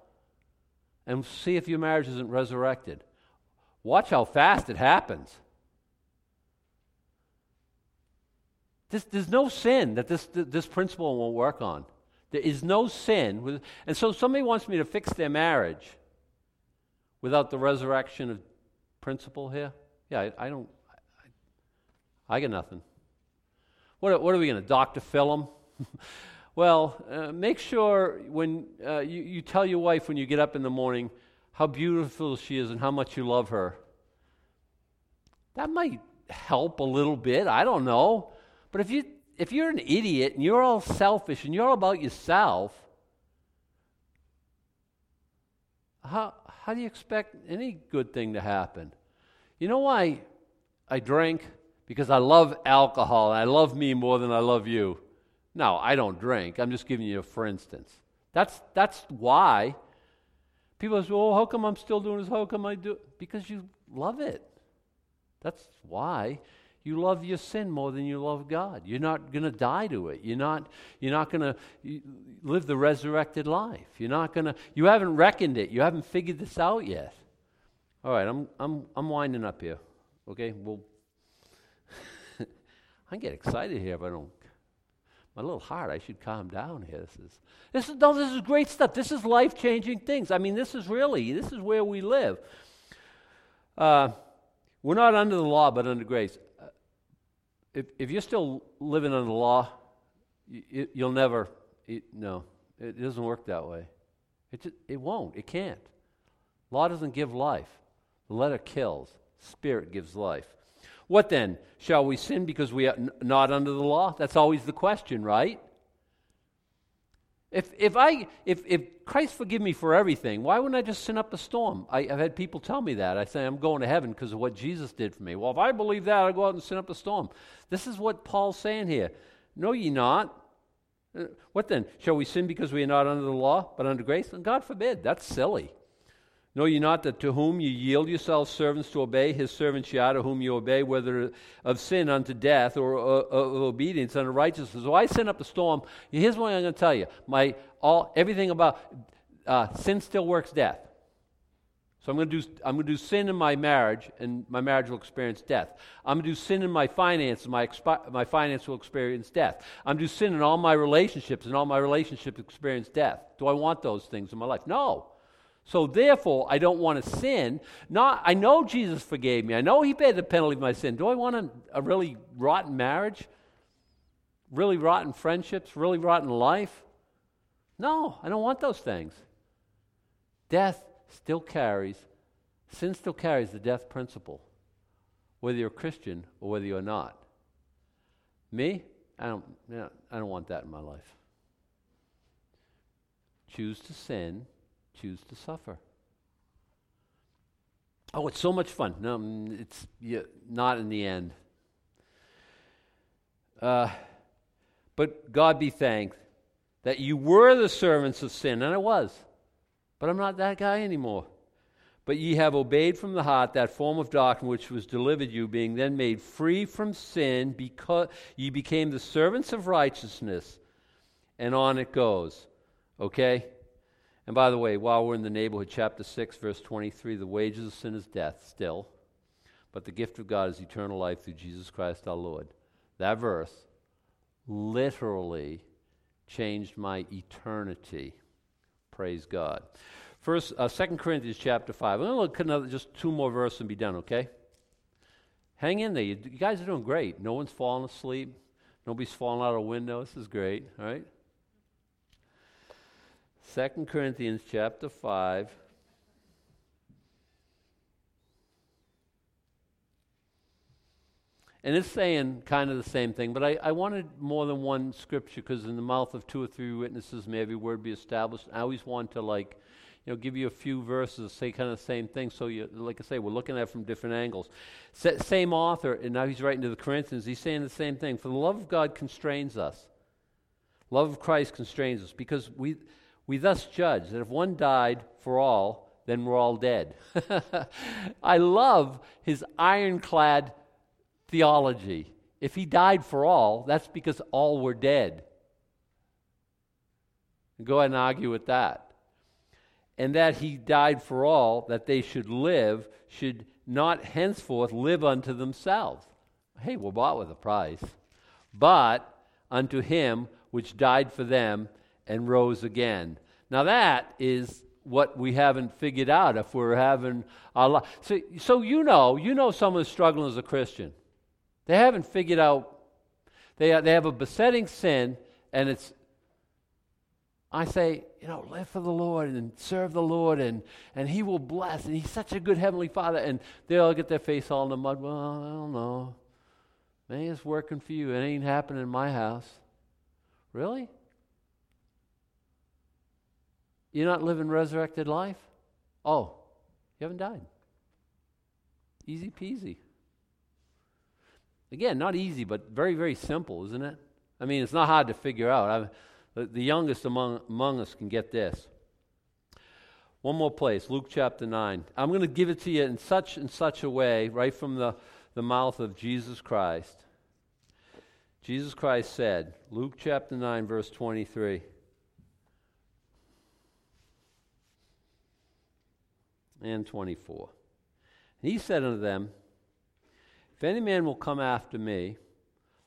[SPEAKER 1] and see if your marriage isn't resurrected. Watch how fast it happens. This, there's no sin that this, this principle won't work on. There is no sin. With, and so somebody wants me to fix their marriage without the resurrection of principle here. Yeah, I, I don't. I, I, got nothing. What, what are we going to, Dr. Phil them? (laughs) Well, uh, make sure when uh, you, you tell your wife when you get up in the morning how beautiful she is and how much you love her. That might help a little bit. I don't know. But if, you, if you're an idiot and you're all selfish and you're all about yourself, how, how do you expect any good thing to happen? You know why I drink? Because I love alcohol and I love me more than I love you. No, I don't drink. I'm just giving you a for instance. That's, that's why. People say, well, how come I'm still doing this? How come I do it? Because you love it. That's why. You love your sin more than you love God. You're not going to die to it. You're not, you're not going to live the resurrected life. You're not going to, you haven't reckoned it. You haven't figured this out yet. All right, I'm, I'm, I'm winding up here. Okay, well, I get excited here if I don't my little heart, I should calm down here. This is, this is, no, this is great stuff. This is life changing things. I mean, this is really, this is where we live. Uh, we're not under the law, but under grace. If, if you're still living under the law, you, will never, it, no, it doesn't work that way. It, just, it won't, it can't. Law doesn't give life, the letter kills, spirit gives life. What then? Shall we sin because we are not under the law? That's always the question, right? If, if, I, if, if Christ forgive me for everything, why wouldn't I just sin up a storm? I, have had people tell me that. I say, I'm going to heaven because of what Jesus did for me. Well, if I believe that, I'll go out and sin up a storm. This is what Paul's saying here. No, ye not. Uh, what then? Shall we sin because we are not under the law, but under grace? And God forbid. That's silly. Know ye not that to whom you yield yourselves servants to obey, his servants ye are to whom you obey, whether of sin unto death or of obedience unto righteousness. So I send up a storm. Here's what I'm going to tell you. My all everything about uh, sin still works death. So I'm going to do I'm going to do sin in my marriage, and my marriage will experience death. I'm going to do sin in my finances, my expi- my finance will experience death. I'm going to do sin in all my relationships, and all my relationships experience death. Do I want those things in my life? No. So therefore, I don't want to sin. Not, I know Jesus forgave me. I know He paid the penalty of my sin. Do I want a, a really rotten marriage? Really rotten friendships? Really rotten life? No, I don't want those things. Death still carries, sin still carries the death principle, whether you're a Christian or whether you're not. Me, I don't, I don't want that in my life. Choose to sin choose to suffer. Oh, it's so much fun. No, mm, it's yeah, not in the end. Uh, but God be thanked that you were the servants of sin, and I was. But I'm not that guy anymore. But ye have obeyed from the heart that form of doctrine which was delivered you, being then made free from sin, because ye became the servants of righteousness. And on it goes. Okay? And by the way, while we're in the neighborhood, chapter 6, verse 23, the wages of sin is death still, but the gift of God is eternal life through Jesus Christ our Lord. That verse literally changed my eternity. Praise God. First, uh, 2 Corinthians chapter 5. I'm going to look at another, just two more verses and be done, okay? Hang in there. You, you guys are doing great. No one's falling asleep. Nobody's falling out of a window. This is great, all right? 2 Corinthians chapter 5. And it's saying kind of the same thing, but I, I wanted more than one scripture because in the mouth of two or three witnesses may every word be established. I always want to like, you know, give you a few verses say kind of the same thing. So you, like I say, we're looking at it from different angles. S- same author, and now he's writing to the Corinthians. He's saying the same thing. For the love of God constrains us. Love of Christ constrains us because we we thus judge that if one died for all, then we're all dead. (laughs) I love his ironclad theology. If he died for all, that's because all were dead. Go ahead and argue with that. And that he died for all, that they should live, should not henceforth live unto themselves. Hey, we're bought with a price. But unto him which died for them and rose again. Now, that is what we haven't figured out if we're having a lot. So, so you know, you know someone's struggling as a Christian. They haven't figured out, they, they have a besetting sin, and it's, I say, you know, live for the Lord and serve the Lord, and, and He will bless, and He's such a good Heavenly Father. And they all get their face all in the mud. Well, I don't know. Maybe it's working for you. It ain't happening in my house. Really? You're not living resurrected life? Oh, you haven't died. Easy peasy. Again, not easy, but very, very simple, isn't it? I mean, it's not hard to figure out. The, the youngest among, among us can get this. One more place, Luke chapter 9. I'm going to give it to you in such and such a way, right from the, the mouth of Jesus Christ. Jesus Christ said, Luke chapter 9, verse 23. And 24. And he said unto them, If any man will come after me,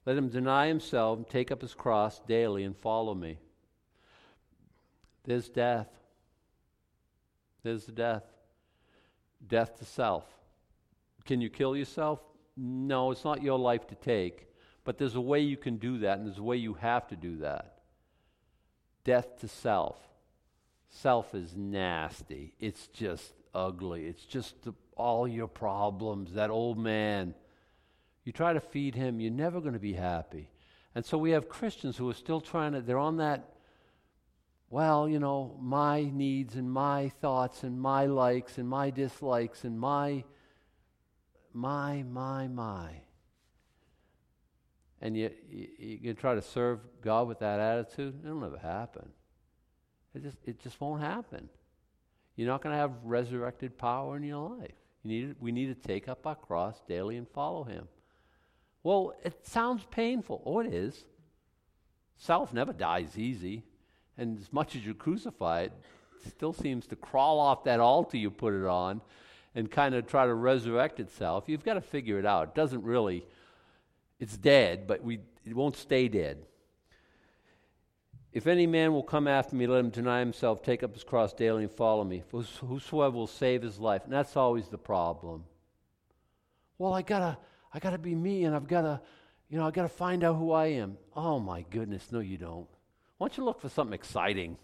[SPEAKER 1] let him deny himself and take up his cross daily and follow me. There's death. There's the death. Death to self. Can you kill yourself? No, it's not your life to take. But there's a way you can do that, and there's a way you have to do that. Death to self. Self is nasty. It's just ugly. It's just the, all your problems, that old man. You try to feed him, you're never going to be happy. And so we have Christians who are still trying to, they're on that well, you know, my needs and my thoughts and my likes and my dislikes and my, my, my, my. And you, you, you can try to serve God with that attitude, it'll never happen. It just, it just won't happen. You're not going to have resurrected power in your life. You need, we need to take up our cross daily and follow Him. Well, it sounds painful. Oh, it is. Self never dies easy. And as much as you crucify it, it still seems to crawl off that altar you put it on and kind of try to resurrect itself. You've got to figure it out. It doesn't really, it's dead, but we, it won't stay dead. If any man will come after me, let him deny himself, take up his cross daily, and follow me. For whosoever will save his life. And that's always the problem. Well, I gotta, I gotta be me, and I've gotta, you know, I gotta find out who I am. Oh my goodness, no, you don't. Why don't you look for something exciting?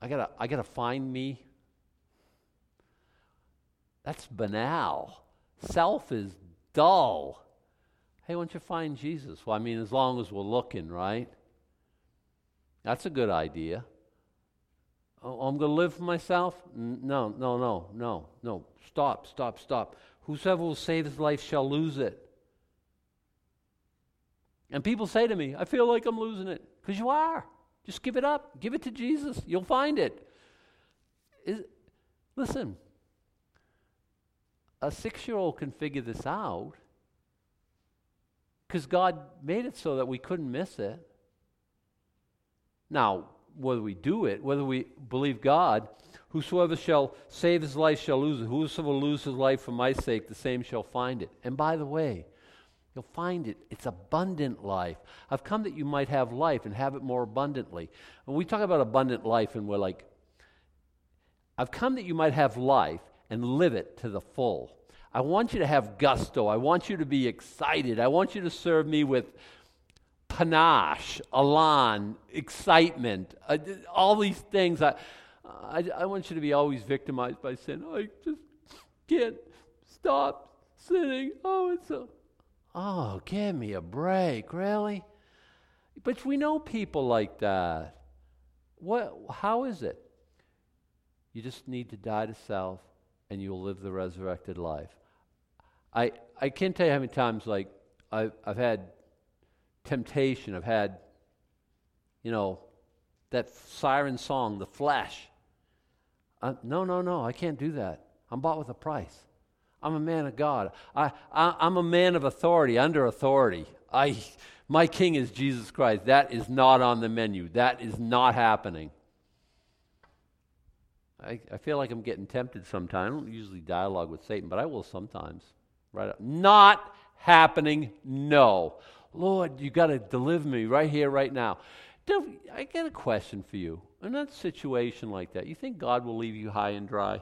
[SPEAKER 1] I gotta, I gotta find me. That's banal. Self is dull. Hey, why don't you find Jesus? Well, I mean, as long as we're looking, right? That's a good idea. Oh, I'm going to live for myself? No, no, no, no, no. Stop, stop, stop. Whosoever will save his life shall lose it. And people say to me, I feel like I'm losing it. Because you are. Just give it up. Give it to Jesus. You'll find it. Is, listen, a six year old can figure this out because God made it so that we couldn't miss it. Now, whether we do it, whether we believe God, whosoever shall save his life shall lose it. Whosoever will lose his life for my sake, the same shall find it. And by the way, you'll find it. It's abundant life. I've come that you might have life and have it more abundantly. When we talk about abundant life, and we're like, I've come that you might have life and live it to the full. I want you to have gusto. I want you to be excited. I want you to serve me with panache, elan, excitement, uh, all these things. I, I, I, want you to be always victimized by sin. Oh, I just can't stop sinning. Oh, it's so. Oh, give me a break, really? But we know people like that. What? How is it? You just need to die to self, and you'll live the resurrected life. I I can't tell you how many times like I've I've had temptation. I've had, you know, that siren song, the flesh. Uh, no, no, no, I can't do that. I'm bought with a price. I'm a man of God. I, I, I'm a man of authority, under authority. I, my king is Jesus Christ. That is not on the menu. That is not happening. I, I feel like I'm getting tempted sometimes. I don't usually dialogue with Satan, but I will sometimes. Right? Up. Not happening. No. Lord, you got to deliver me right here, right now. I got a question for you. In that situation like that, you think God will leave you high and dry?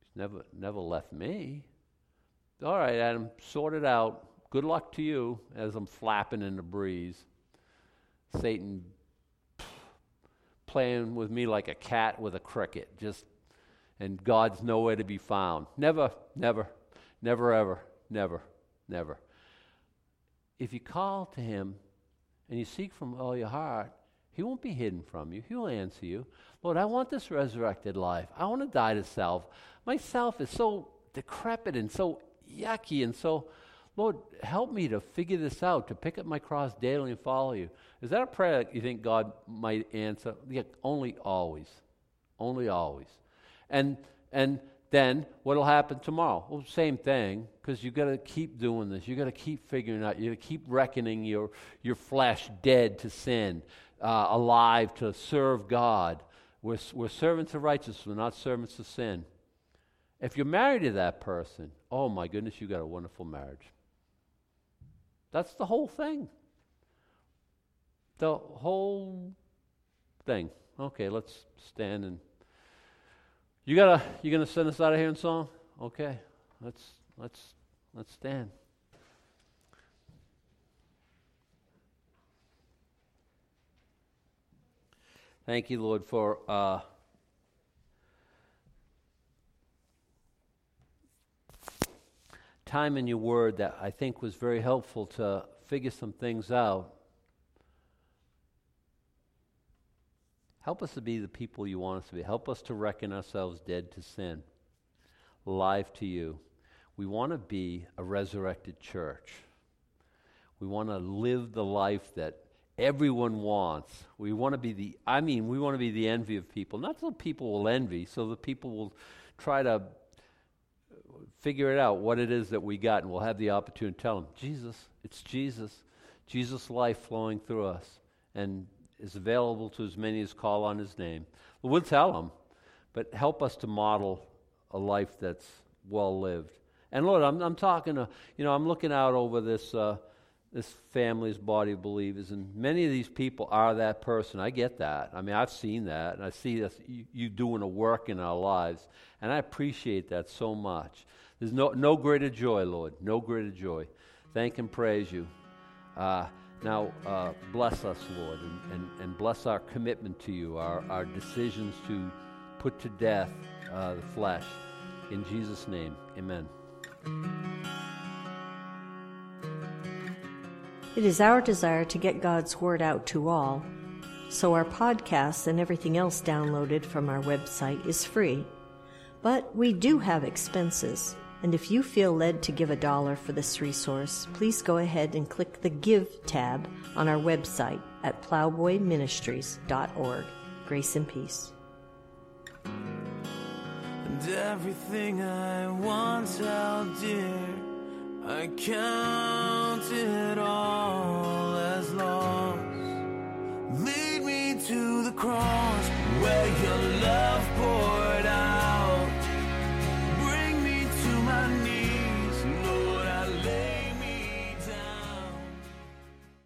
[SPEAKER 1] He's never, never left me. All right, Adam, sort it out. Good luck to you as I'm flapping in the breeze. Satan playing with me like a cat with a cricket, just and God's nowhere to be found. Never, never, never, ever, never, never if you call to him and you seek from all your heart, he won't be hidden from you. He'll answer you. Lord, I want this resurrected life. I want to die to self. Myself is so decrepit and so yucky and so, Lord, help me to figure this out, to pick up my cross daily and follow you. Is that a prayer that you think God might answer? Yeah, only always. Only always. And and then what'll happen tomorrow? Well, same thing, because you got to keep doing this. You got to keep figuring out. You got to keep reckoning your your flesh dead to sin, uh, alive to serve God. We're, we're servants of righteousness. We're not servants of sin. If you're married to that person, oh my goodness, you got a wonderful marriage. That's the whole thing. The whole thing. Okay, let's stand and you gotta you gonna send us out of here in song? Okay. Let's let's let's stand. Thank you, Lord, for uh, time in your word that I think was very helpful to figure some things out. Help us to be the people you want us to be. Help us to reckon ourselves dead to sin, alive to you. We want to be a resurrected church. We want to live the life that everyone wants. We want to be the, I mean, we want to be the envy of people. Not so people will envy, so that people will try to figure it out what it is that we got, and we'll have the opportunity to tell them, Jesus, it's Jesus. Jesus' life flowing through us and is available to as many as call on his name. Well, tell them, but help us to model a life that's well lived. And Lord, I'm, I'm talking to, you know, I'm looking out over this, uh, this family's body of believers, and many of these people are that person. I get that. I mean, I've seen that, and I see this, you, you doing a work in our lives, and I appreciate that so much. There's no, no greater joy, Lord, no greater joy. Thank and praise you. Uh, now, uh, bless us, Lord, and, and, and, bless our commitment to you, our, our decisions to put to death uh, the flesh. In Jesus' name, amen.
[SPEAKER 2] It is our desire to get God's Word out to all, so our podcasts and everything else downloaded from our website is free. But we do have expenses, and if you feel led to give a dollar for this resource, please go ahead and click the Give tab on our website at plowboyministries.org. Grace and peace. And everything I once oh held dear, I count it all as lost. Lead me to the cross where your love.